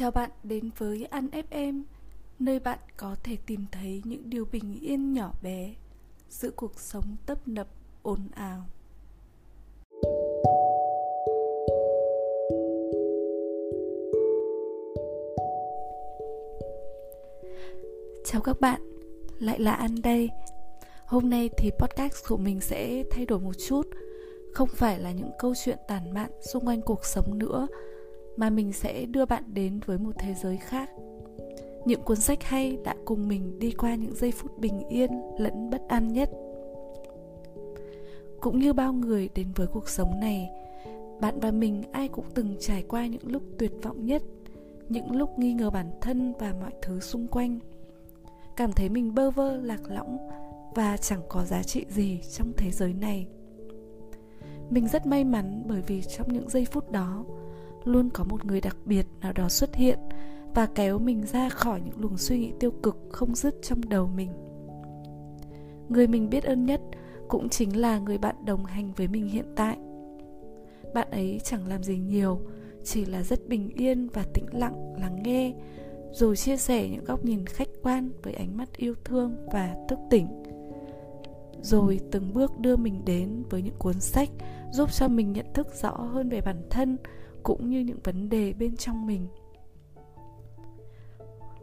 Chào bạn đến với Ăn FM, nơi bạn có thể tìm thấy những điều bình yên nhỏ bé giữa cuộc sống tấp nập ồn ào. Chào các bạn, lại là An đây. Hôm nay thì podcast của mình sẽ thay đổi một chút, không phải là những câu chuyện tàn mạn xung quanh cuộc sống nữa mà mình sẽ đưa bạn đến với một thế giới khác. Những cuốn sách hay đã cùng mình đi qua những giây phút bình yên, lẫn bất an nhất. Cũng như bao người đến với cuộc sống này, bạn và mình ai cũng từng trải qua những lúc tuyệt vọng nhất, những lúc nghi ngờ bản thân và mọi thứ xung quanh. Cảm thấy mình bơ vơ, lạc lõng và chẳng có giá trị gì trong thế giới này. Mình rất may mắn bởi vì trong những giây phút đó luôn có một người đặc biệt nào đó xuất hiện và kéo mình ra khỏi những luồng suy nghĩ tiêu cực không dứt trong đầu mình. Người mình biết ơn nhất cũng chính là người bạn đồng hành với mình hiện tại. Bạn ấy chẳng làm gì nhiều, chỉ là rất bình yên và tĩnh lặng lắng nghe, rồi chia sẻ những góc nhìn khách quan với ánh mắt yêu thương và thức tỉnh. Rồi từng bước đưa mình đến với những cuốn sách giúp cho mình nhận thức rõ hơn về bản thân cũng như những vấn đề bên trong mình.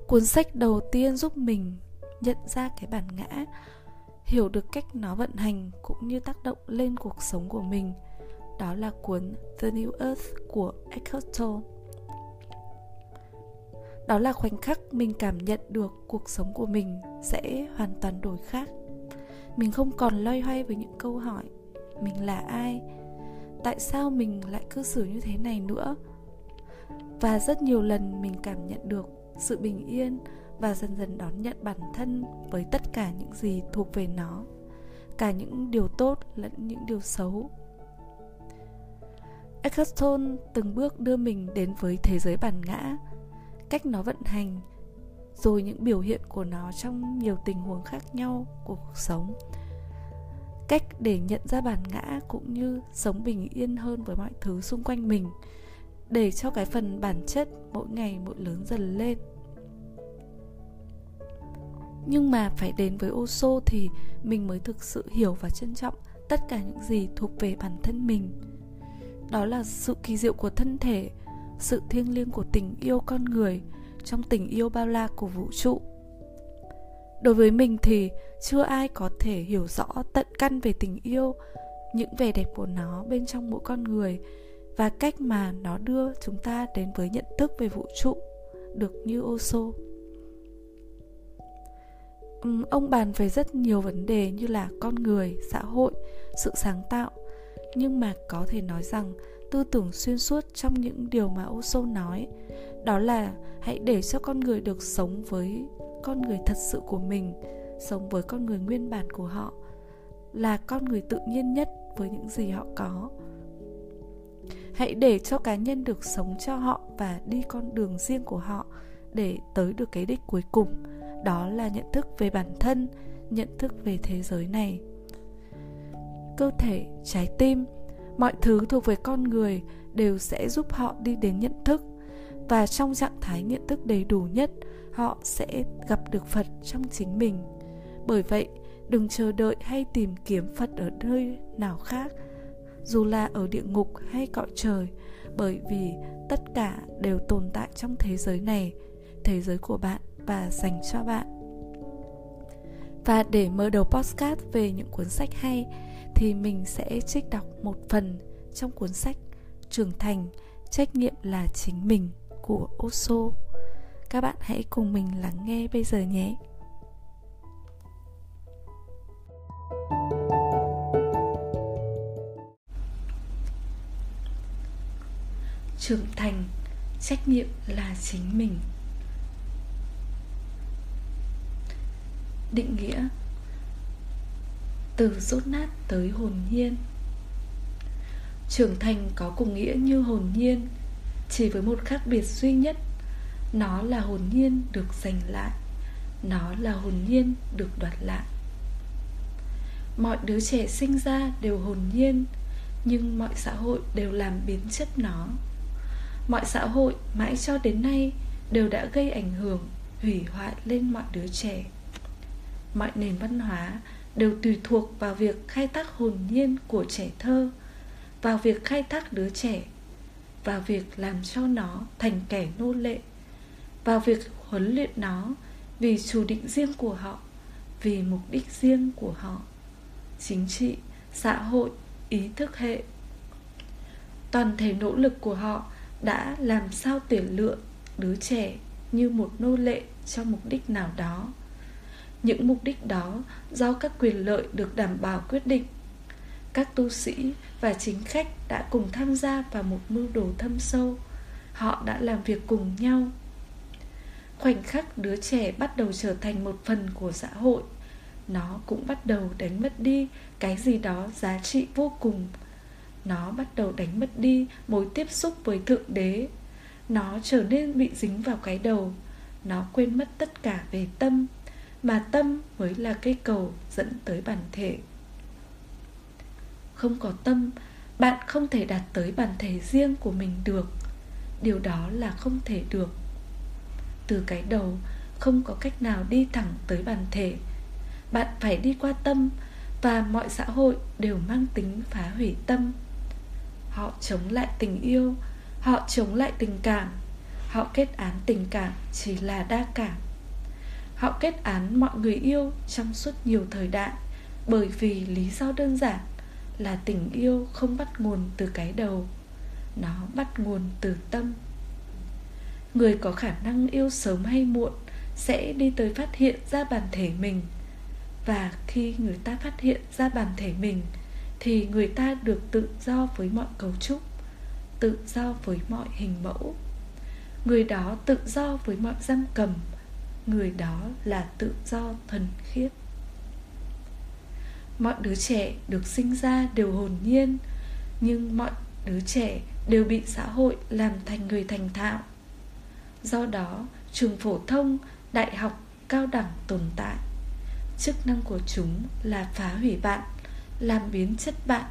Cuốn sách đầu tiên giúp mình nhận ra cái bản ngã, hiểu được cách nó vận hành cũng như tác động lên cuộc sống của mình, đó là cuốn The New Earth của Eckhart Tolle. Đó là khoảnh khắc mình cảm nhận được cuộc sống của mình sẽ hoàn toàn đổi khác. Mình không còn loay hoay với những câu hỏi, mình là ai tại sao mình lại cư xử như thế này nữa? Và rất nhiều lần mình cảm nhận được sự bình yên và dần dần đón nhận bản thân với tất cả những gì thuộc về nó, cả những điều tốt lẫn những điều xấu. Eckhart Tolle từng bước đưa mình đến với thế giới bản ngã, cách nó vận hành, rồi những biểu hiện của nó trong nhiều tình huống khác nhau của cuộc sống cách để nhận ra bản ngã cũng như sống bình yên hơn với mọi thứ xung quanh mình, để cho cái phần bản chất mỗi ngày mỗi lớn dần lên. Nhưng mà phải đến với ô xô thì mình mới thực sự hiểu và trân trọng tất cả những gì thuộc về bản thân mình. Đó là sự kỳ diệu của thân thể, sự thiêng liêng của tình yêu con người trong tình yêu bao la của vũ trụ đối với mình thì chưa ai có thể hiểu rõ tận căn về tình yêu những vẻ đẹp của nó bên trong mỗi con người và cách mà nó đưa chúng ta đến với nhận thức về vũ trụ được như ô xô ông bàn về rất nhiều vấn đề như là con người, xã hội, sự sáng tạo, nhưng mà có thể nói rằng tư tưởng xuyên suốt trong những điều mà Osho nói đó là hãy để cho con người được sống với con người thật sự của mình sống với con người nguyên bản của họ, là con người tự nhiên nhất với những gì họ có. Hãy để cho cá nhân được sống cho họ và đi con đường riêng của họ để tới được cái đích cuối cùng, đó là nhận thức về bản thân, nhận thức về thế giới này. Cơ thể, trái tim, mọi thứ thuộc về con người đều sẽ giúp họ đi đến nhận thức và trong trạng thái nhận thức đầy đủ nhất họ sẽ gặp được phật trong chính mình. Bởi vậy, đừng chờ đợi hay tìm kiếm phật ở nơi nào khác, dù là ở địa ngục hay cõi trời, bởi vì tất cả đều tồn tại trong thế giới này, thế giới của bạn và dành cho bạn. Và để mở đầu postcard về những cuốn sách hay, thì mình sẽ trích đọc một phần trong cuốn sách trưởng thành, trách nhiệm là chính mình của Osho các bạn hãy cùng mình lắng nghe bây giờ nhé. Trưởng thành, trách nhiệm là chính mình. Định nghĩa, từ rốt nát tới hồn nhiên. Trưởng thành có cùng nghĩa như hồn nhiên, chỉ với một khác biệt duy nhất nó là hồn nhiên được giành lại. Nó là hồn nhiên được đoạt lại. Mọi đứa trẻ sinh ra đều hồn nhiên, nhưng mọi xã hội đều làm biến chất nó. Mọi xã hội mãi cho đến nay đều đã gây ảnh hưởng, hủy hoại lên mọi đứa trẻ. Mọi nền văn hóa đều tùy thuộc vào việc khai thác hồn nhiên của trẻ thơ, vào việc khai thác đứa trẻ, vào việc làm cho nó thành kẻ nô lệ vào việc huấn luyện nó vì chủ định riêng của họ, vì mục đích riêng của họ. Chính trị, xã hội, ý thức hệ. Toàn thể nỗ lực của họ đã làm sao tuyển lựa đứa trẻ như một nô lệ cho mục đích nào đó. Những mục đích đó do các quyền lợi được đảm bảo quyết định. Các tu sĩ và chính khách đã cùng tham gia vào một mưu đồ thâm sâu. Họ đã làm việc cùng nhau khoảnh khắc đứa trẻ bắt đầu trở thành một phần của xã hội. Nó cũng bắt đầu đánh mất đi cái gì đó giá trị vô cùng. Nó bắt đầu đánh mất đi mối tiếp xúc với thượng đế. Nó trở nên bị dính vào cái đầu. Nó quên mất tất cả về tâm, mà tâm mới là cây cầu dẫn tới bản thể. Không có tâm, bạn không thể đạt tới bản thể riêng của mình được. Điều đó là không thể được từ cái đầu, không có cách nào đi thẳng tới bản thể. Bạn phải đi qua tâm và mọi xã hội đều mang tính phá hủy tâm. Họ chống lại tình yêu, họ chống lại tình cảm. Họ kết án tình cảm chỉ là đa cảm. Họ kết án mọi người yêu trong suốt nhiều thời đại bởi vì lý do đơn giản là tình yêu không bắt nguồn từ cái đầu. Nó bắt nguồn từ tâm người có khả năng yêu sớm hay muộn sẽ đi tới phát hiện ra bản thể mình. Và khi người ta phát hiện ra bản thể mình, thì người ta được tự do với mọi cấu trúc, tự do với mọi hình mẫu. Người đó tự do với mọi giam cầm, người đó là tự do thần khiết. Mọi đứa trẻ được sinh ra đều hồn nhiên, nhưng mọi đứa trẻ đều bị xã hội làm thành người thành thạo do đó, trường phổ thông, đại học, cao đẳng tồn tại. Chức năng của chúng là phá hủy bạn, làm biến chất bạn.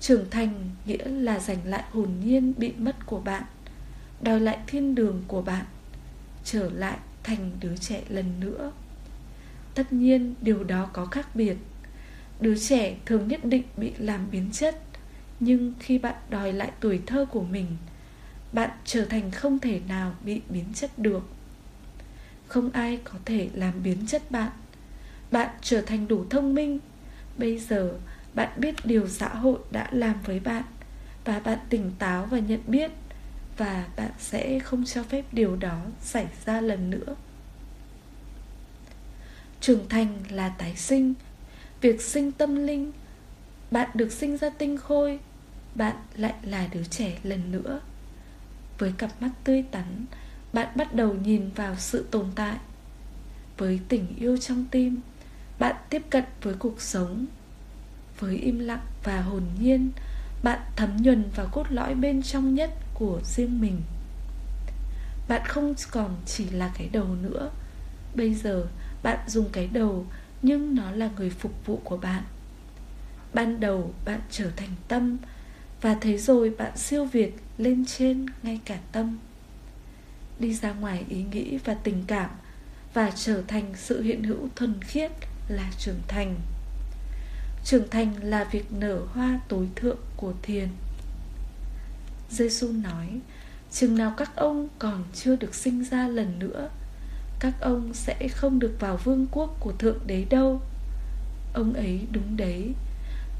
Trưởng thành nghĩa là giành lại hồn nhiên bị mất của bạn, đòi lại thiên đường của bạn, trở lại thành đứa trẻ lần nữa. Tất nhiên, điều đó có khác biệt. Đứa trẻ thường nhất định bị làm biến chất, nhưng khi bạn đòi lại tuổi thơ của mình bạn trở thành không thể nào bị biến chất được. Không ai có thể làm biến chất bạn. Bạn trở thành đủ thông minh. Bây giờ, bạn biết điều xã hội đã làm với bạn và bạn tỉnh táo và nhận biết và bạn sẽ không cho phép điều đó xảy ra lần nữa. Trưởng thành là tái sinh. Việc sinh tâm linh, bạn được sinh ra tinh khôi, bạn lại là đứa trẻ lần nữa với cặp mắt tươi tắn, bạn bắt đầu nhìn vào sự tồn tại. Với tình yêu trong tim, bạn tiếp cận với cuộc sống. Với im lặng và hồn nhiên, bạn thấm nhuần vào cốt lõi bên trong nhất của riêng mình. Bạn không còn chỉ là cái đầu nữa. Bây giờ, bạn dùng cái đầu nhưng nó là người phục vụ của bạn. Ban đầu, bạn trở thành tâm và thấy rồi bạn siêu việt lên trên ngay cả tâm. Đi ra ngoài ý nghĩ và tình cảm và trở thành sự hiện hữu thuần khiết là trưởng thành. Trưởng thành là việc nở hoa tối thượng của thiền. Giêsu nói, chừng nào các ông còn chưa được sinh ra lần nữa, các ông sẽ không được vào vương quốc của thượng đế đâu. Ông ấy đúng đấy,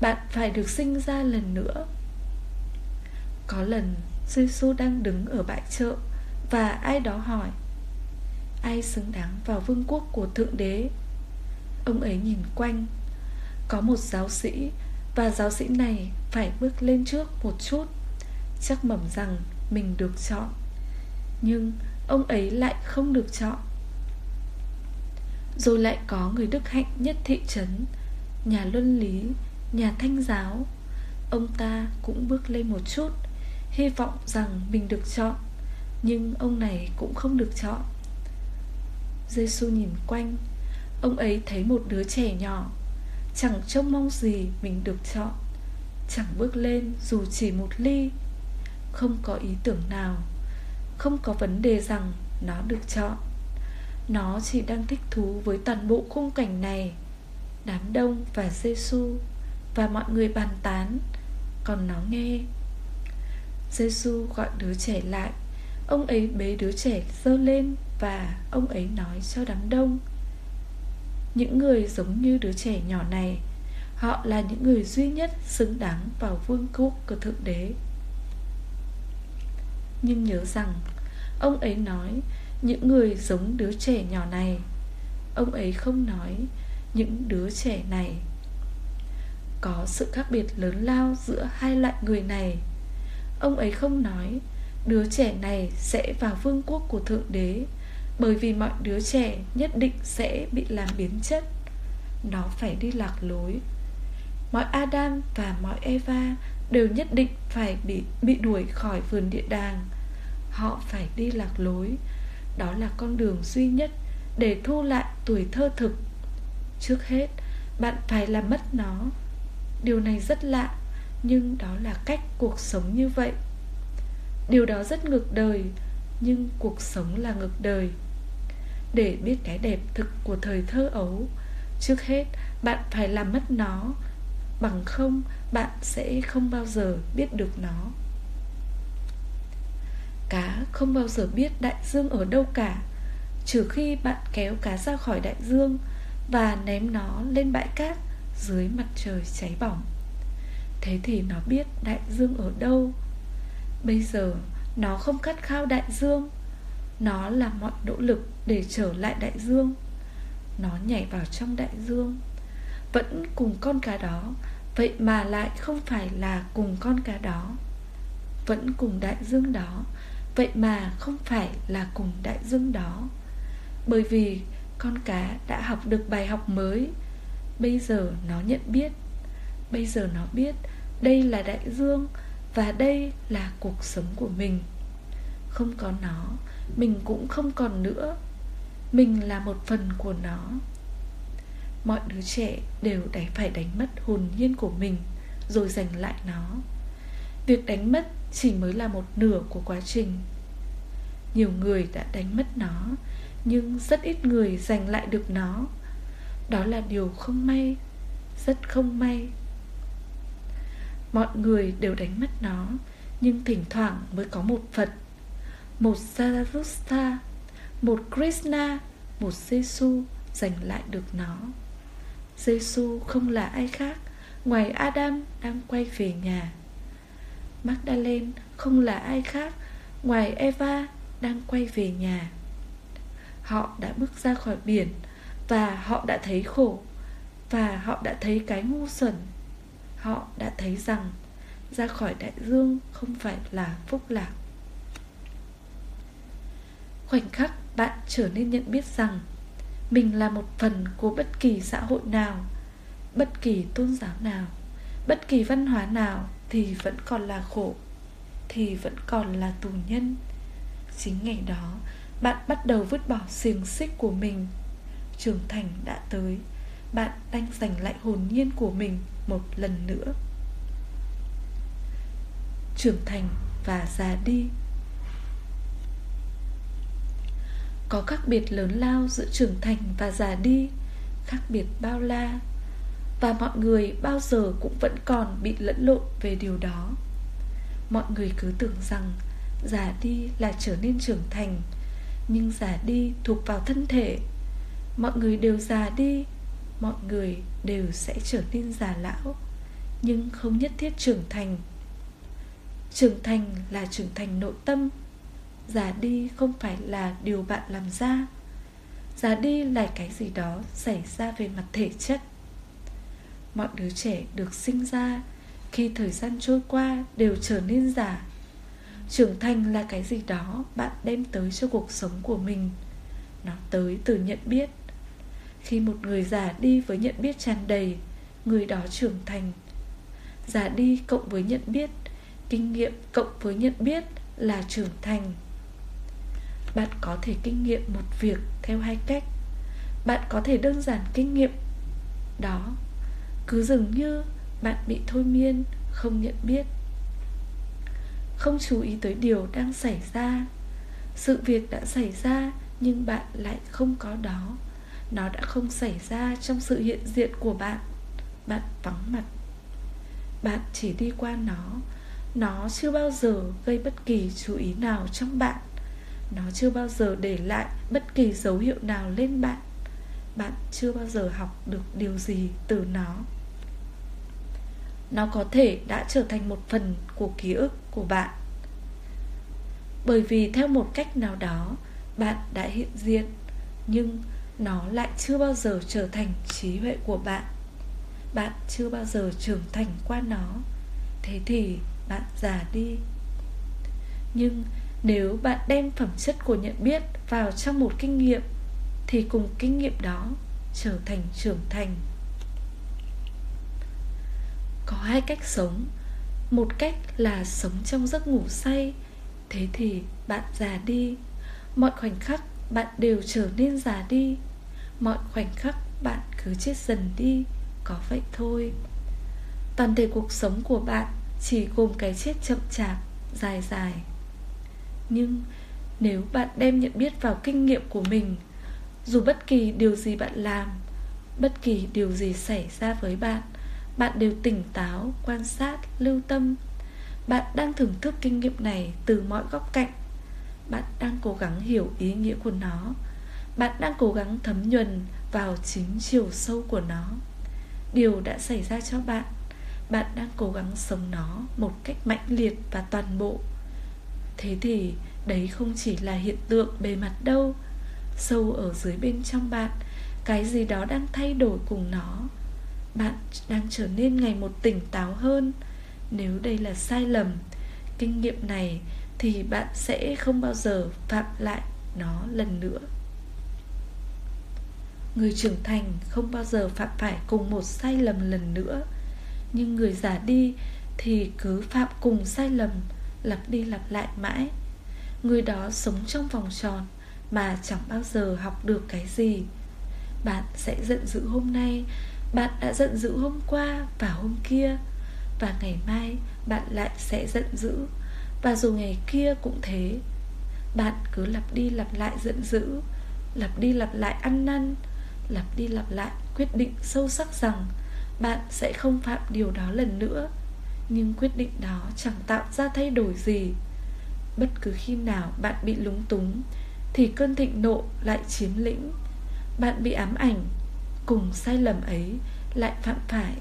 bạn phải được sinh ra lần nữa có lần giêsu đang đứng ở bãi chợ và ai đó hỏi, ai xứng đáng vào vương quốc của thượng đế? Ông ấy nhìn quanh, có một giáo sĩ và giáo sĩ này phải bước lên trước một chút, chắc mẩm rằng mình được chọn, nhưng ông ấy lại không được chọn. Rồi lại có người đức hạnh nhất thị trấn, nhà luân lý, nhà thanh giáo. Ông ta cũng bước lên một chút hy vọng rằng mình được chọn. Nhưng ông này cũng không được chọn. Giêsu nhìn quanh. Ông ấy thấy một đứa trẻ nhỏ. Chẳng trông mong gì mình được chọn. Chẳng bước lên dù chỉ một ly. Không có ý tưởng nào. Không có vấn đề rằng nó được chọn. Nó chỉ đang thích thú với toàn bộ khung cảnh này. Đám đông và giê và mọi người bàn tán. Còn nó nghe giê gọi đứa trẻ lại. Ông ấy bế đứa trẻ dơ lên và ông ấy nói cho đám đông. Những người giống như đứa trẻ nhỏ này, họ là những người duy nhất xứng đáng vào vương quốc của thượng đế. Nhưng nhớ rằng, ông ấy nói, những người giống đứa trẻ nhỏ này. Ông ấy không nói, những đứa trẻ này. Có sự khác biệt lớn lao giữa hai loại người này ông ấy không nói, đứa trẻ này sẽ vào vương quốc của thượng đế, bởi vì mọi đứa trẻ nhất định sẽ bị làm biến chất. Nó phải đi lạc lối. Mọi adam và mọi eva đều nhất định phải bị bị đuổi khỏi vườn địa đàng. Họ phải đi lạc lối. Đó là con đường duy nhất để thu lại tuổi thơ thực. Trước hết, bạn phải làm mất nó. Điều này rất lạ nhưng đó là cách cuộc sống như vậy. Điều đó rất ngược đời, nhưng cuộc sống là ngược đời. Để biết cái đẹp thực của thời thơ ấu, trước hết bạn phải làm mất nó. Bằng không, bạn sẽ không bao giờ biết được nó. Cá không bao giờ biết đại dương ở đâu cả, trừ khi bạn kéo cá ra khỏi đại dương và ném nó lên bãi cát dưới mặt trời cháy bỏng thế thì nó biết đại dương ở đâu. Bây giờ, nó không khát khao đại dương, nó làm mọi nỗ lực để trở lại đại dương. Nó nhảy vào trong đại dương. Vẫn cùng con cá đó, vậy mà lại không phải là cùng con cá đó. Vẫn cùng đại dương đó, vậy mà không phải là cùng đại dương đó. Bởi vì con cá đã học được bài học mới. Bây giờ nó nhận biết. Bây giờ nó biết đây là đại dương và đây là cuộc sống của mình. Không có nó, mình cũng không còn nữa. Mình là một phần của nó. Mọi đứa trẻ đều đánh phải đánh mất hồn nhiên của mình rồi giành lại nó. Việc đánh mất chỉ mới là một nửa của quá trình. Nhiều người đã đánh mất nó, nhưng rất ít người giành lại được nó. Đó là điều không may, rất không may mọi người đều đánh mất nó nhưng thỉnh thoảng mới có một phật một Zarathustra, một Krishna, một Giêsu giành lại được nó. Giêsu không là ai khác ngoài Adam đang quay về nhà. Magdalene không là ai khác ngoài Eva đang quay về nhà. Họ đã bước ra khỏi biển và họ đã thấy khổ và họ đã thấy cái ngu xuẩn. Họ đã thấy rằng ra khỏi đại dương không phải là phúc lạc. Khoảnh khắc bạn trở nên nhận biết rằng Mình là một phần của bất kỳ xã hội nào, Bất kỳ tôn giáo nào, Bất kỳ văn hóa nào Thì vẫn còn là khổ, Thì vẫn còn là tù nhân Chính ngày đó, Bạn bắt đầu vứt bỏ xiềng xích của mình, Trưởng thành đã tới bạn đang giành lại hồn nhiên của mình Một lần nữa. Trưởng thành và già đi. Có khác biệt lớn lao giữa trưởng thành và già đi, Khác biệt bao la, Và mọi người bao giờ cũng vẫn còn bị lẫn lộn về điều đó. Mọi người cứ tưởng rằng Già đi là trở nên trưởng thành, Nhưng già đi thuộc vào thân thể. Mọi người đều già đi Mọi người đều sẽ trở nên già lão, Nhưng không nhất thiết trưởng thành. Trưởng thành là trưởng thành nội tâm, Già đi không phải là điều bạn làm ra. Già đi là cái gì đó xảy ra về mặt thể chất. Mọi đứa trẻ được sinh ra Khi thời gian trôi qua đều trở nên già. Trưởng thành là cái gì đó bạn đem tới cho cuộc sống của mình. Nó tới từ nhận biết khi một người già đi với nhận biết tràn đầy, Người đó trưởng thành. Già đi cộng với nhận biết, Kinh nghiệm cộng với nhận biết là trưởng thành. Bạn có thể kinh nghiệm một việc theo hai cách. Bạn có thể đơn giản kinh nghiệm đó. Cứ dường như bạn bị thôi miên, không nhận biết. Không chú ý tới điều đang xảy ra. Sự việc đã xảy ra nhưng bạn lại không có đó nó đã không xảy ra trong sự hiện diện của bạn. Bạn vắng mặt. Bạn chỉ đi qua nó. Nó chưa bao giờ gây bất kỳ chú ý nào trong bạn. Nó chưa bao giờ để lại bất kỳ dấu hiệu nào lên bạn. Bạn chưa bao giờ học được điều gì từ nó. Nó có thể đã trở thành một phần của ký ức của bạn. Bởi vì theo một cách nào đó, bạn đã hiện diện. Nhưng nó lại chưa bao giờ trở thành trí huệ của bạn. Bạn chưa bao giờ trưởng thành qua nó. Thế thì bạn già đi. Nhưng nếu bạn đem phẩm chất của nhận biết vào trong một kinh nghiệm, thì cùng kinh nghiệm đó trở thành trưởng thành. Có hai cách sống. Một cách là sống trong giấc ngủ say, thế thì bạn già đi. Mọi khoảnh khắc bạn đều trở nên già đi. Mọi khoảnh khắc bạn cứ chết dần đi, có vậy thôi. Toàn thể cuộc sống của bạn chỉ gồm cái chết chậm chạp, dài dài. Nhưng nếu bạn đem nhận biết vào kinh nghiệm của mình, dù bất kỳ điều gì bạn làm, bất kỳ điều gì xảy ra với bạn bạn đều tỉnh táo, quan sát, lưu tâm. Bạn đang thưởng thức kinh nghiệm này từ mọi góc cạnh bạn đang cố gắng hiểu ý nghĩa của nó. Bạn đang cố gắng thấm nhuần vào chính chiều sâu của nó. Điều đã xảy ra cho bạn. Bạn đang cố gắng sống nó một cách mãnh liệt và toàn bộ. Thế thì đấy không chỉ là hiện tượng bề mặt đâu. Sâu ở dưới bên trong bạn, cái gì đó đang thay đổi cùng nó. Bạn đang trở nên ngày một tỉnh táo hơn. Nếu đây là sai lầm, kinh nghiệm này thì bạn sẽ không bao giờ phạm lại nó lần nữa. Người trưởng thành không bao giờ phạm phải cùng một sai lầm lần nữa. Nhưng người già đi thì cứ phạm cùng sai lầm, lặp đi lặp lại mãi. Người đó sống trong vòng tròn mà chẳng bao giờ học được cái gì. Bạn sẽ giận dữ hôm nay, bạn đã giận dữ hôm qua và hôm kia. Và ngày mai bạn lại sẽ giận dữ và dù ngày kia cũng thế, bạn cứ lặp đi lặp lại giận dữ, lặp đi lặp lại ăn năn, lặp đi lặp lại quyết định sâu sắc rằng bạn sẽ không phạm điều đó lần nữa. Nhưng quyết định đó chẳng tạo ra thay đổi gì. Bất cứ khi nào bạn bị lúng túng, thì cơn thịnh nộ lại chiếm lĩnh. Bạn bị ám ảnh, cùng sai lầm ấy lại phạm phải.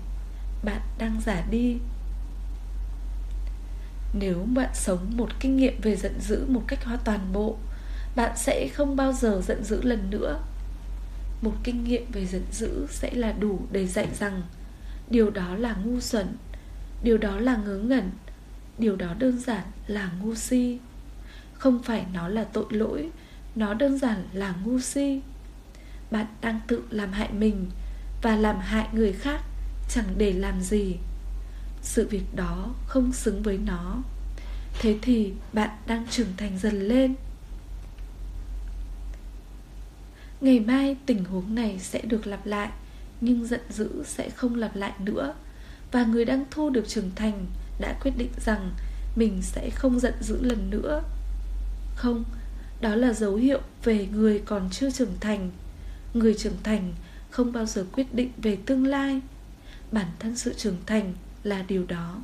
Bạn đang giả đi nếu bạn sống một kinh nghiệm về giận dữ một cách hoàn toàn bộ, bạn sẽ không bao giờ giận dữ lần nữa. Một kinh nghiệm về giận dữ sẽ là đủ để dạy rằng điều đó là ngu xuẩn, điều đó là ngớ ngẩn, điều đó đơn giản là ngu si. Không phải nó là tội lỗi, nó đơn giản là ngu si. Bạn đang tự làm hại mình và làm hại người khác, chẳng để làm gì sự việc đó không xứng với nó. Thế thì bạn đang trưởng thành dần lên. Ngày mai tình huống này sẽ được lặp lại, nhưng giận dữ sẽ không lặp lại nữa. Và người đang thu được trưởng thành đã quyết định rằng mình sẽ không giận dữ lần nữa. Không, đó là dấu hiệu về người còn chưa trưởng thành. Người trưởng thành không bao giờ quyết định về tương lai. Bản thân sự trưởng thành là điều đó.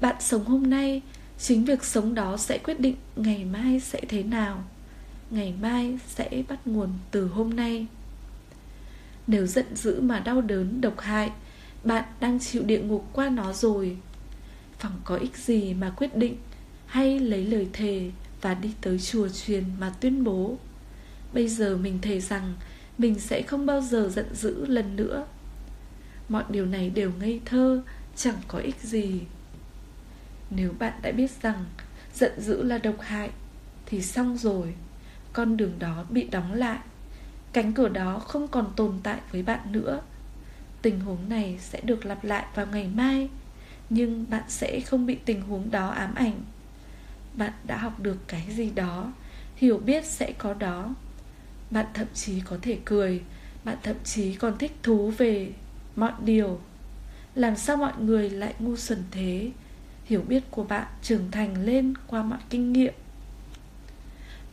Bạn sống hôm nay, chính việc sống đó sẽ quyết định ngày mai sẽ thế nào. Ngày mai sẽ bắt nguồn từ hôm nay. Nếu giận dữ mà đau đớn, độc hại, bạn đang chịu địa ngục qua nó rồi. Phẳng có ích gì mà quyết định Hay lấy lời thề Và đi tới chùa truyền mà tuyên bố. Bây giờ mình thề rằng Mình sẽ không bao giờ giận dữ lần nữa. Mọi điều này đều ngây thơ, Chẳng có ích gì. Nếu bạn đã biết rằng Giận dữ là độc hại, Thì xong rồi. Con đường đó bị đóng lại. Cánh cửa đó không còn tồn tại với bạn nữa. Tình huống này sẽ được lặp lại vào ngày mai, Nhưng bạn sẽ không bị tình huống đó ám ảnh. Bạn đã học được cái gì đó, Hiểu biết sẽ có đó. Bạn thậm chí có thể cười, Bạn thậm chí còn thích thú về mọi điều. Làm sao mọi người lại ngu xuẩn thế? Hiểu biết của bạn trưởng thành lên qua mọi kinh nghiệm.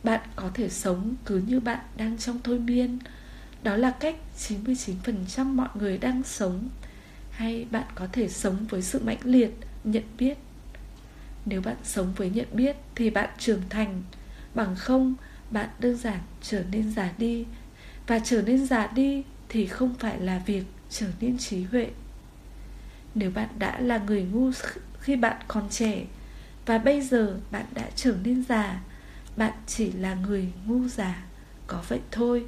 Bạn có thể sống cứ như bạn đang trong thôi miên. Đó là cách 99% mọi người đang sống. Hay bạn có thể sống với sự mãnh liệt, nhận biết. Nếu bạn sống với nhận biết thì bạn trưởng thành. Bằng không, bạn đơn giản trở nên già đi. Và trở nên già đi thì không phải là việc trở nên trí huệ. Nếu bạn đã là người ngu khi bạn còn trẻ, Và bây giờ bạn đã trở nên già, bạn chỉ là người ngu già, Có vậy thôi.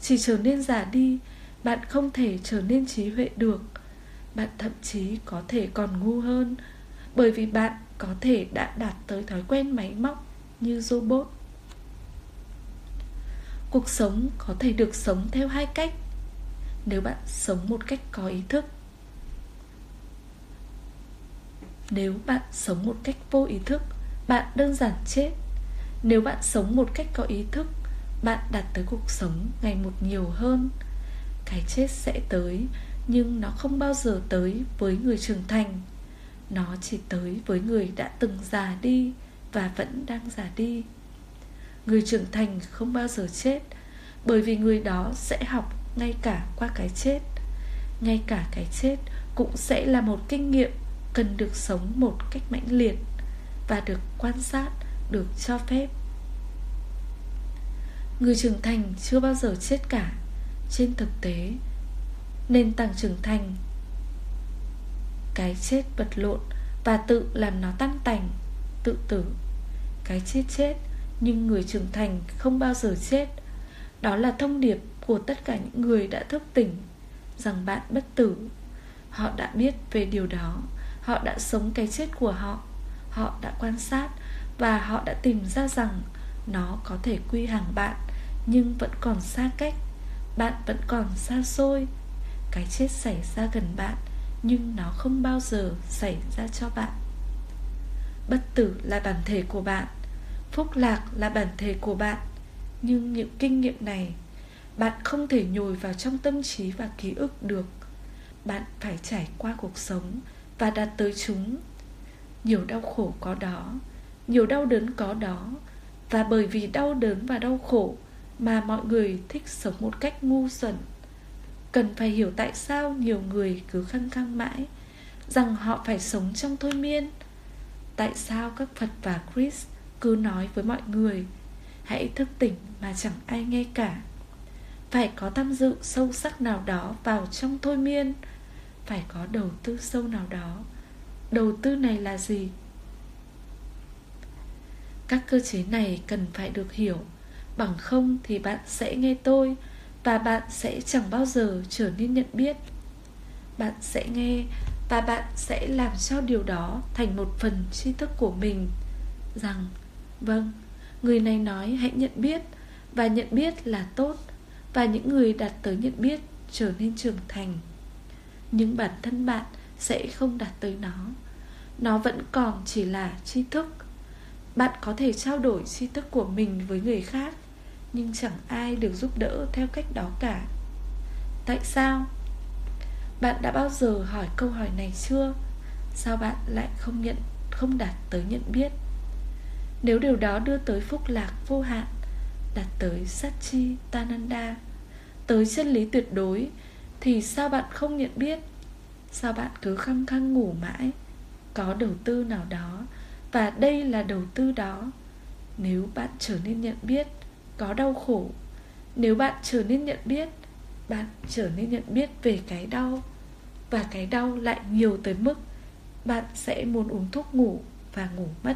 Chỉ trở nên già đi, Bạn không thể trở nên trí huệ được. Bạn thậm chí có thể còn ngu hơn, Bởi vì bạn có thể đã đạt tới thói quen máy móc Như robot. Cuộc sống có thể được sống theo hai cách. Nếu bạn sống một cách có ý thức. Nếu bạn sống một cách vô ý thức, Bạn đơn giản chết. Nếu bạn sống một cách có ý thức, Bạn đạt tới cuộc sống ngày một nhiều hơn. Cái chết sẽ tới, Nhưng nó không bao giờ tới với người trưởng thành. Nó chỉ tới với người đã từng già đi Và vẫn đang già đi. Người trưởng thành không bao giờ chết, Bởi vì người đó sẽ học ngay cả qua cái chết, Ngay cả cái chết cũng sẽ là một kinh nghiệm Cần được sống một cách mãnh liệt Và được quan sát, được cho phép. Người trưởng thành chưa bao giờ chết cả. Trên thực tế, Nền tảng trưởng thành, Cái chết vật lộn Và tự làm nó tan tành, Tự tử. Cái chết chết, Nhưng người trưởng thành không bao giờ chết. Đó là thông điệp của tất cả những người đã thức tỉnh, Rằng bạn bất tử. Họ đã biết về điều đó. Họ đã sống cái chết của họ. Họ đã quan sát và họ đã tìm ra rằng nó có thể quy hàng bạn, nhưng vẫn còn xa cách. Bạn vẫn còn xa xôi. Cái chết xảy ra gần bạn, nhưng nó không bao giờ xảy ra cho bạn. Bất tử là bản thể của bạn. Phúc lạc là bản thể của bạn. Nhưng những kinh nghiệm này bạn không thể nhồi vào trong tâm trí và ký ức được. Bạn phải trải qua cuộc sống và đạt tới chúng. Nhiều đau khổ có đó, nhiều đau đớn có đó. Và bởi vì đau đớn và đau khổ mà mọi người thích sống một cách ngu xuẩn. Cần phải hiểu tại sao nhiều người cứ khăng khăng mãi rằng họ phải sống trong thôi miên. Tại sao các phật và chris cứ nói với mọi người, hãy thức tỉnh mà chẳng ai nghe cả phải có tham dự sâu sắc nào đó vào trong thôi miên. Phải có đầu tư sâu nào đó. Đầu tư này là gì? Các cơ chế này cần phải được hiểu. Bằng không thì bạn sẽ nghe tôi Và bạn sẽ chẳng bao giờ trở nên nhận biết. Bạn sẽ nghe Và bạn sẽ làm cho điều đó thành một phần tri thức của mình. Rằng Vâng, người này nói hãy nhận biết Và nhận biết là tốt. Và những người đạt tới nhận biết trở nên trưởng thành Nhưng bản thân bạn sẽ không đạt tới nó Nó vẫn còn chỉ là tri thức bạn có thể trao đổi tri thức của mình với người khác, Nhưng chẳng ai được giúp đỡ theo cách đó cả Tại sao? Bạn đã bao giờ hỏi câu hỏi này chưa? Sao bạn lại không nhận, không đạt tới nhận biết? Nếu điều đó đưa tới phúc lạc vô hạn Đạt tới Satchi Tananda Tới chân lý tuyệt đối, Thì sao bạn không nhận biết? Sao bạn cứ khăng khăng ngủ mãi? Có đầu tư nào đó, và đây là đầu tư đó nếu bạn trở nên nhận biết, có đau khổ nếu bạn trở nên nhận biết, bạn trở nên nhận biết về cái đau, và cái đau lại nhiều tới mức bạn sẽ muốn uống thuốc ngủ và ngủ mất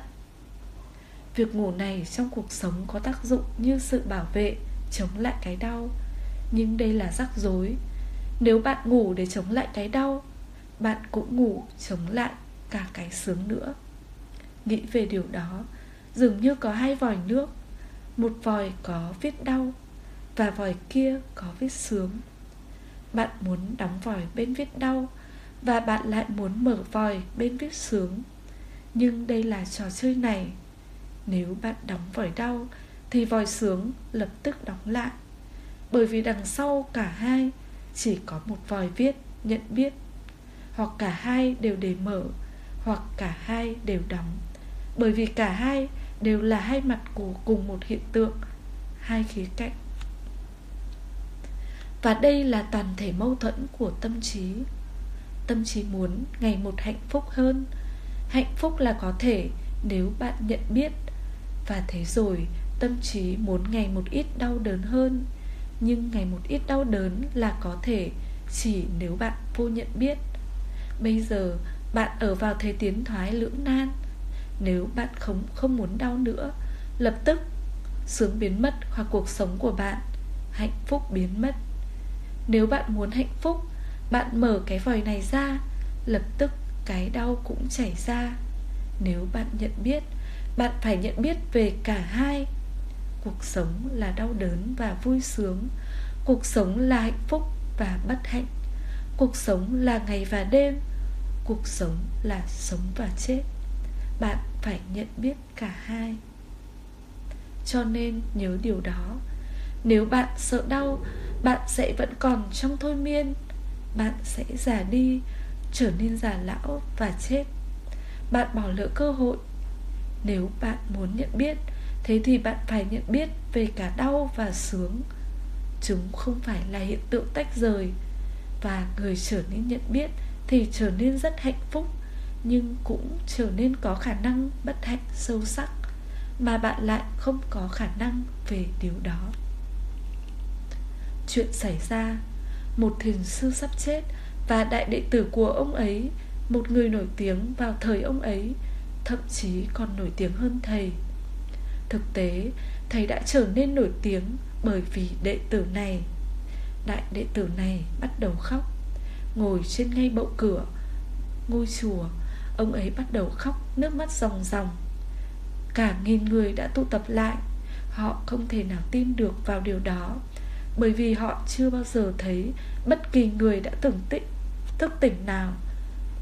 việc ngủ này trong cuộc sống có tác dụng như sự bảo vệ, chống lại cái đau. Nhưng đây là rắc rối. Nếu bạn ngủ để chống lại cái đau, bạn cũng ngủ chống lại cả cái sướng nữa. Nghĩ về điều đó, Dường như có hai vòi nước. Một vòi có vết đau Và vòi kia có vết sướng. Bạn muốn đóng vòi bên vết đau Và bạn lại muốn mở vòi bên vết sướng. Nhưng đây là trò chơi này. Nếu bạn đóng vòi đau, Thì vòi sướng lập tức đóng lại. Bởi vì đằng sau cả hai Chỉ có một vòi viết, nhận biết. Hoặc cả hai đều để mở, Hoặc cả hai đều đóng. Bởi vì cả hai đều là hai mặt của cùng một hiện tượng, hai khía cạnh. Và đây là toàn thể mâu thuẫn của tâm trí. Tâm trí muốn ngày một hạnh phúc hơn. Hạnh phúc là có thể nếu bạn nhận biết và thế rồi, tâm trí muốn ngày một ít đau đớn hơn. Nhưng ngày một ít đau đớn là có thể, chỉ nếu bạn vô nhận biết. Bây giờ, bạn ở vào thế tiến thoái lưỡng nan. Nếu bạn không không muốn đau nữa, lập tức sướng biến mất hoặc cuộc sống của bạn hạnh phúc biến mất. Nếu bạn muốn hạnh phúc, bạn mở cái vòi này ra, lập tức cái đau cũng chảy ra. Nếu bạn nhận biết bạn phải nhận biết về cả hai. Cuộc sống là đau đớn và vui sướng. Cuộc sống là hạnh phúc và bất hạnh. Cuộc sống là ngày và đêm. Cuộc sống là sống và chết. Bạn phải nhận biết cả hai. Cho nên nhớ điều đó. Nếu bạn sợ đau, bạn sẽ vẫn còn trong thôi miên. Bạn sẽ già đi, trở nên già lão và chết. Bạn bỏ lỡ cơ hội nếu bạn muốn nhận biết, thế thì bạn phải nhận biết về cả đau và sướng. Chúng không phải là hiện tượng tách rời, và người trở nên nhận biết thì trở nên rất hạnh phúc, nhưng cũng trở nên có khả năng bất hạnh sâu sắc, mà bạn lại không có khả năng về điều đó. Chuyện xảy ra, một thiền sư sắp chết và đại đệ tử của ông ấy, một người nổi tiếng vào thời ông ấy thậm chí còn nổi tiếng hơn thầy. Thực tế, thầy đã trở nên nổi tiếng bởi vì đệ tử này. Đại đệ tử này bắt đầu khóc, ngồi trên ngay bậu cửa, ngôi chùa. Ông ấy bắt đầu khóc nước mắt ròng ròng. Cả nghìn người đã tụ tập lại, họ không thể nào tin được vào điều đó, bởi vì họ chưa bao giờ thấy bất kỳ người đã tưởng tĩnh thức tỉnh nào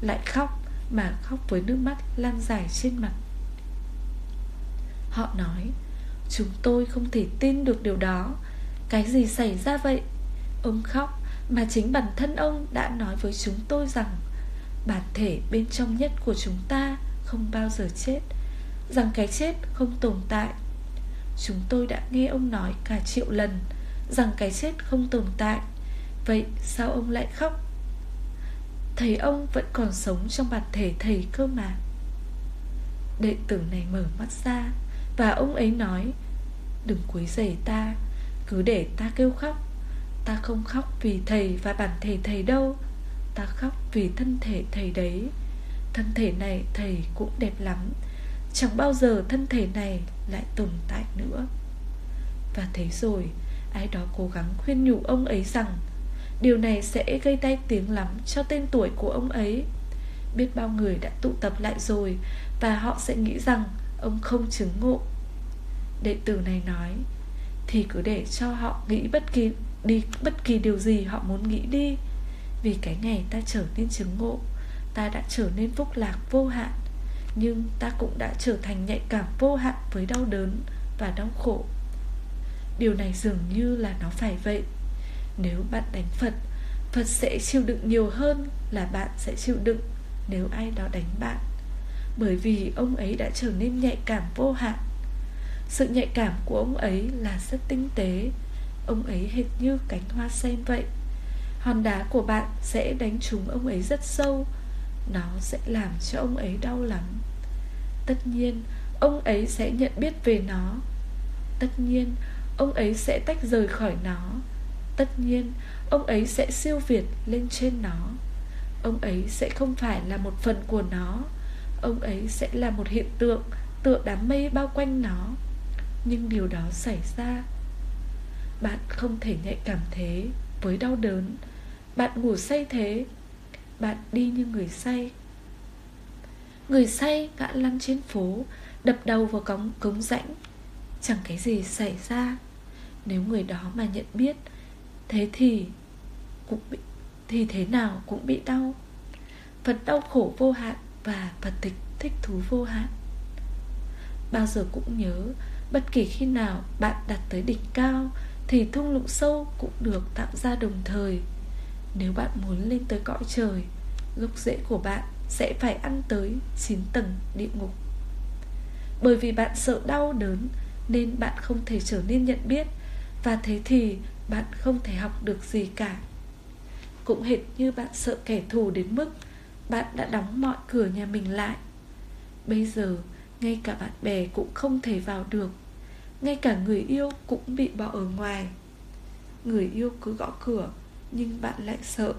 lại khóc mà khóc với nước mắt lan dài trên mặt. Họ nói, chúng tôi không thể tin được điều đó. Cái gì xảy ra vậy? Ông khóc mà chính bản thân ông đã nói với chúng tôi rằng bản thể bên trong nhất của chúng ta không bao giờ chết, rằng cái chết không tồn tại. Chúng tôi đã nghe ông nói cả triệu lần rằng cái chết không tồn tại. Vậy sao ông lại khóc thầy ông vẫn còn sống trong bản thể thầy cơ mà. Đệ tử này mở mắt ra và ông ấy nói, đừng quấy rầy ta, cứ để ta kêu khóc. Ta không khóc vì thầy và bản thể thầy đâu. Ta khóc vì thân thể thầy đấy. Thân thể này thầy cũng đẹp lắm. Chẳng bao giờ thân thể này lại tồn tại nữa. Và thế rồi, ai đó cố gắng khuyên nhủ ông ấy rằng điều này sẽ gây tai tiếng lắm cho tên tuổi của ông ấy. Biết bao người đã tụ tập lại rồi, và họ sẽ nghĩ rằng ông không chứng ngộ. Đệ tử này nói, thì cứ để cho họ nghĩ bất kỳ, đi bất kỳ điều gì họ muốn nghĩ đi. Vì cái ngày ta trở nên chứng ngộ, ta đã trở nên phúc lạc vô hạn, nhưng ta cũng đã trở thành nhạy cảm vô hạn với đau đớn và đau khổ. Điều này dường như là nó phải vậy nếu bạn đánh phật phật sẽ chịu đựng nhiều hơn là bạn sẽ chịu đựng nếu ai đó đánh bạn. Bởi vì ông ấy đã trở nên nhạy cảm vô hạn. Sự nhạy cảm của ông ấy là rất tinh tế. Ông ấy hệt như cánh hoa sen vậy. Hòn đá của bạn sẽ đánh trúng ông ấy rất sâu. Nó sẽ làm cho ông ấy đau lắm. Tất nhiên, ông ấy sẽ nhận biết về nó. Tất nhiên, ông ấy sẽ tách rời khỏi nó tất nhiên, ông ấy sẽ siêu việt lên trên nó. Ông ấy sẽ không phải là một phần của nó. Ông ấy sẽ là một hiện tượng tựa đám mây bao quanh nó. Nhưng điều đó xảy ra. Bạn không thể nhạy cảm thế với đau đớn. Bạn ngủ say thế. Bạn đi như người say. Người say ngã lăn trên phố, đập đầu vào cống cống rãnh. Chẳng cái gì xảy ra. Nếu người đó mà nhận biết thế thì cũng bị, thì thế nào cũng bị đau. Phật đau khổ vô hạn và phật tịch, thích thú vô hạn. Bao giờ cũng nhớ, bất kỳ khi nào bạn đặt tới đỉnh cao thì thung lũng sâu cũng được tạo ra đồng thời. Nếu bạn muốn lên tới cõi trời, gốc rễ của bạn sẽ phải ăn tới 9 tầng địa ngục. Bởi vì bạn sợ đau đớn Nên bạn không thể trở nên nhận biết Và thế thì bạn không thể học được gì cả. Cũng hệt như bạn sợ kẻ thù đến mức Bạn đã đóng mọi cửa nhà mình lại. Bây giờ, ngay cả bạn bè cũng không thể vào được. Ngay cả người yêu cũng bị bỏ ở ngoài. Người yêu cứ gõ cửa, Nhưng bạn lại sợ.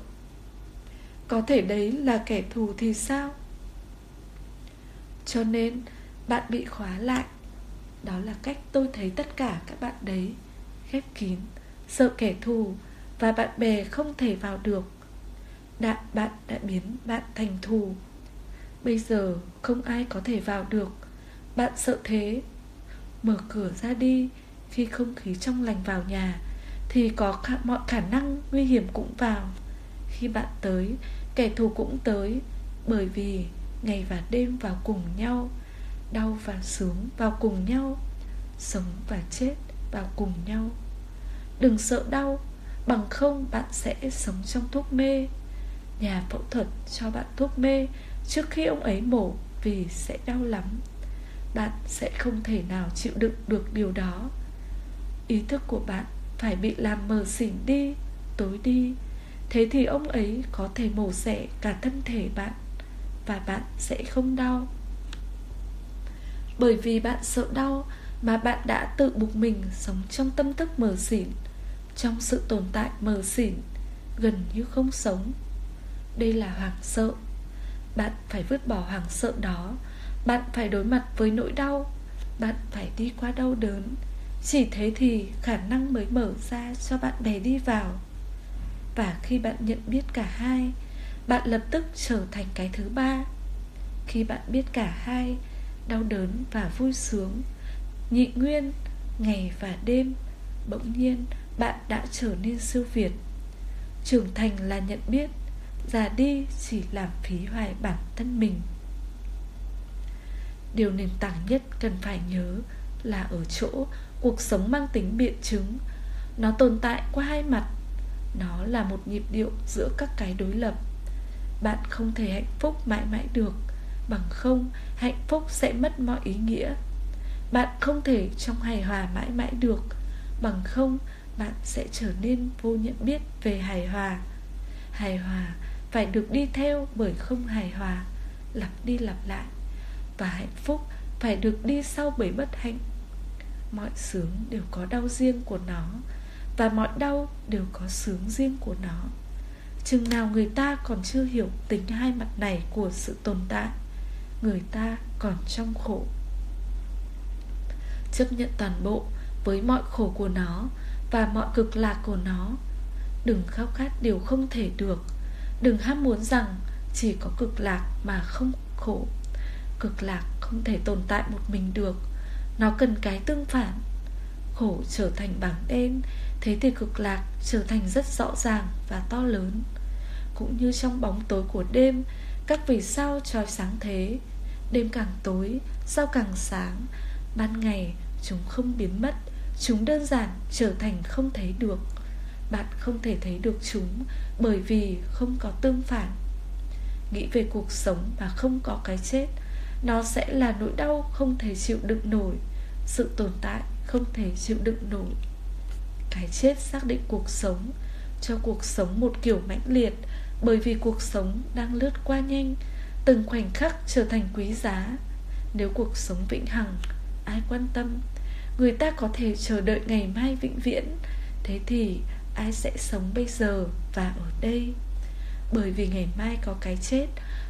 Có thể đấy là kẻ thù thì sao? Cho nên, bạn bị khóa lại. Đó là cách tôi thấy tất cả các bạn đấy Khép kín. Sợ kẻ thù Và bạn bè không thể vào được. Đã bạn đã biến bạn thành thù. Bây giờ không ai có thể vào được. Bạn sợ thế. Mở cửa ra đi. Khi không khí trong lành vào nhà Thì có khả, mọi khả năng nguy hiểm cũng vào. Khi bạn tới Kẻ thù cũng tới Bởi vì ngày và đêm vào cùng nhau Đau và sướng vào cùng nhau Sống và chết vào cùng nhau. Đừng sợ đau, Bằng không bạn sẽ sống trong thuốc mê. Nhà phẫu thuật cho bạn thuốc mê Trước khi ông ấy mổ Vì sẽ đau lắm. Bạn sẽ không thể nào chịu đựng được điều đó. Ý thức của bạn Phải bị làm mờ xỉn đi, Tối đi. Thế thì ông ấy có thể mổ xẻ cả thân thể bạn Và bạn sẽ không đau. Bởi vì bạn sợ đau Mà bạn đã tự buộc mình sống trong tâm thức mờ xỉn trong sự tồn tại mờ xỉn, Gần như không sống. Đây là hoảng sợ. Bạn phải vứt bỏ hoảng sợ đó. Bạn phải đối mặt với nỗi đau. Bạn phải đi qua đau đớn. Chỉ thế thì khả năng mới mở ra cho bạn bè đi vào. Và khi bạn nhận biết cả hai, Bạn lập tức trở thành cái thứ ba. Khi bạn biết cả hai, Đau đớn và vui sướng, Nhị nguyên, Ngày và đêm, Bỗng nhiên bạn đã trở nên siêu việt. Trưởng thành là nhận biết, Già đi chỉ làm phí hoài bản thân mình. Điều nền tảng nhất cần phải nhớ là ở chỗ cuộc sống mang tính biện chứng. Nó tồn tại qua hai mặt. Nó là một nhịp điệu giữa các cái đối lập. Bạn không thể hạnh phúc mãi mãi được, Bằng không, hạnh phúc sẽ mất mọi ý nghĩa. Bạn không thể trong hài hòa mãi mãi được, Bằng không bạn sẽ trở nên vô nhận biết về hài hòa. Hài hòa phải được đi theo bởi không hài hòa, lặp đi lặp lại. Và hạnh phúc phải được đi sau bởi bất hạnh. Mọi sướng đều có đau riêng của nó, và mọi đau đều có sướng riêng của nó. Chừng nào người ta còn chưa hiểu tính hai mặt này của sự tồn tại, người ta còn trong khổ. Chấp nhận toàn bộ với mọi khổ của nó và mọi cực lạc của nó. Đừng khao khát điều không thể được. Đừng ham muốn rằng chỉ có cực lạc mà không khổ. Cực lạc không thể tồn tại một mình được. Nó cần cái tương phản. Khổ trở thành bảng đen Thế thì cực lạc trở thành rất rõ ràng và to lớn. Cũng như trong bóng tối của đêm Các vì sao trói sáng thế. Đêm càng tối, sao càng sáng Ban ngày chúng không biến mất. Chúng đơn giản trở thành không thấy được. Bạn không thể thấy được chúng bởi vì không có tương phản. Nghĩ về cuộc sống mà không có cái chết, nó sẽ là nỗi đau không thể chịu đựng nổi. Sự tồn tại không thể chịu đựng nổi. Cái chết xác định cuộc sống, cho cuộc sống một kiểu mãnh liệt, bởi vì cuộc sống đang lướt qua nhanh, từng khoảnh khắc trở thành quý giá. Nếu cuộc sống vĩnh hằng, ai quan tâm? Người ta có thể chờ đợi ngày mai vĩnh viễn. Thế thì ai sẽ sống bây giờ và ở đây? Bởi vì ngày mai có cái chết,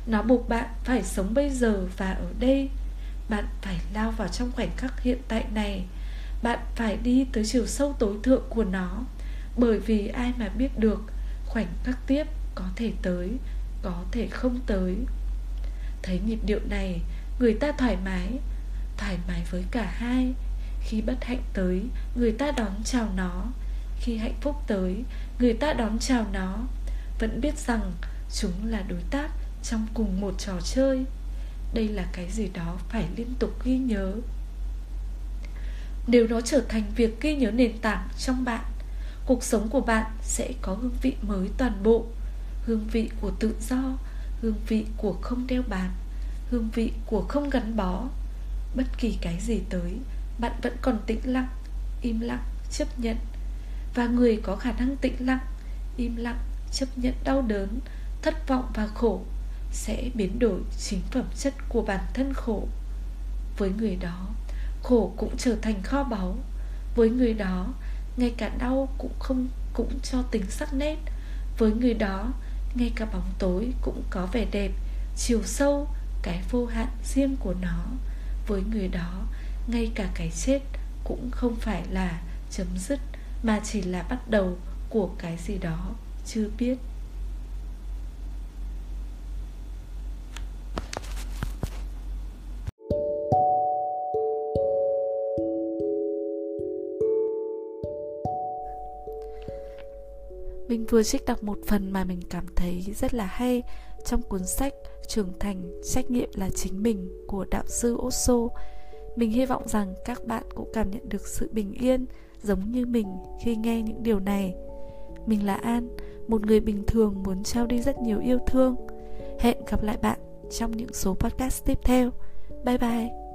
nó buộc bạn phải sống bây giờ và ở đây. Bạn phải lao vào trong khoảnh khắc hiện tại này. Bạn phải đi tới chiều sâu tối thượng của nó. Bởi vì ai mà biết được, khoảnh khắc tiếp có thể tới, có thể không tới. Thấy nhịp điệu này, người ta thoải mái. Thoải mái với cả hai khi bất hạnh tới, người ta đón chào nó. Khi hạnh phúc tới, Người ta đón chào nó. Vẫn biết rằng chúng là đối tác Trong cùng một trò chơi. Đây là cái gì đó phải liên tục ghi nhớ. Nếu nó trở thành việc ghi nhớ nền tảng trong bạn, Cuộc sống của bạn sẽ có hương vị mới toàn bộ. Hương vị của tự do, Hương vị của không đeo bám Hương vị của không gắn bó. Bất kỳ cái gì tới bạn vẫn còn tĩnh lặng, im lặng, chấp nhận. Và người có khả năng tĩnh lặng, im lặng, chấp nhận đau đớn, thất vọng và khổ sẽ biến đổi chính phẩm chất của bản thân khổ. Với người đó, khổ cũng trở thành kho báu. Với người đó, ngay cả đau cũng không, cũng cho tính sắc nét. Với người đó, ngay cả bóng tối cũng có vẻ đẹp, chiều sâu, cái vô hạn riêng của nó. Với người đó ngay cả cái chết cũng không phải là chấm dứt, mà chỉ là bắt đầu của cái gì đó chưa biết Mình vừa trích đọc một phần mà mình cảm thấy rất là hay trong cuốn sách Trưởng thành, trách nhiệm là chính mình của đạo sư Osho. Mình hy vọng rằng các bạn cũng cảm nhận được sự bình yên giống như mình khi nghe những điều này. Mình là An, một người bình thường muốn trao đi rất nhiều yêu thương. Hẹn gặp lại bạn trong những số podcast tiếp theo. Bye bye.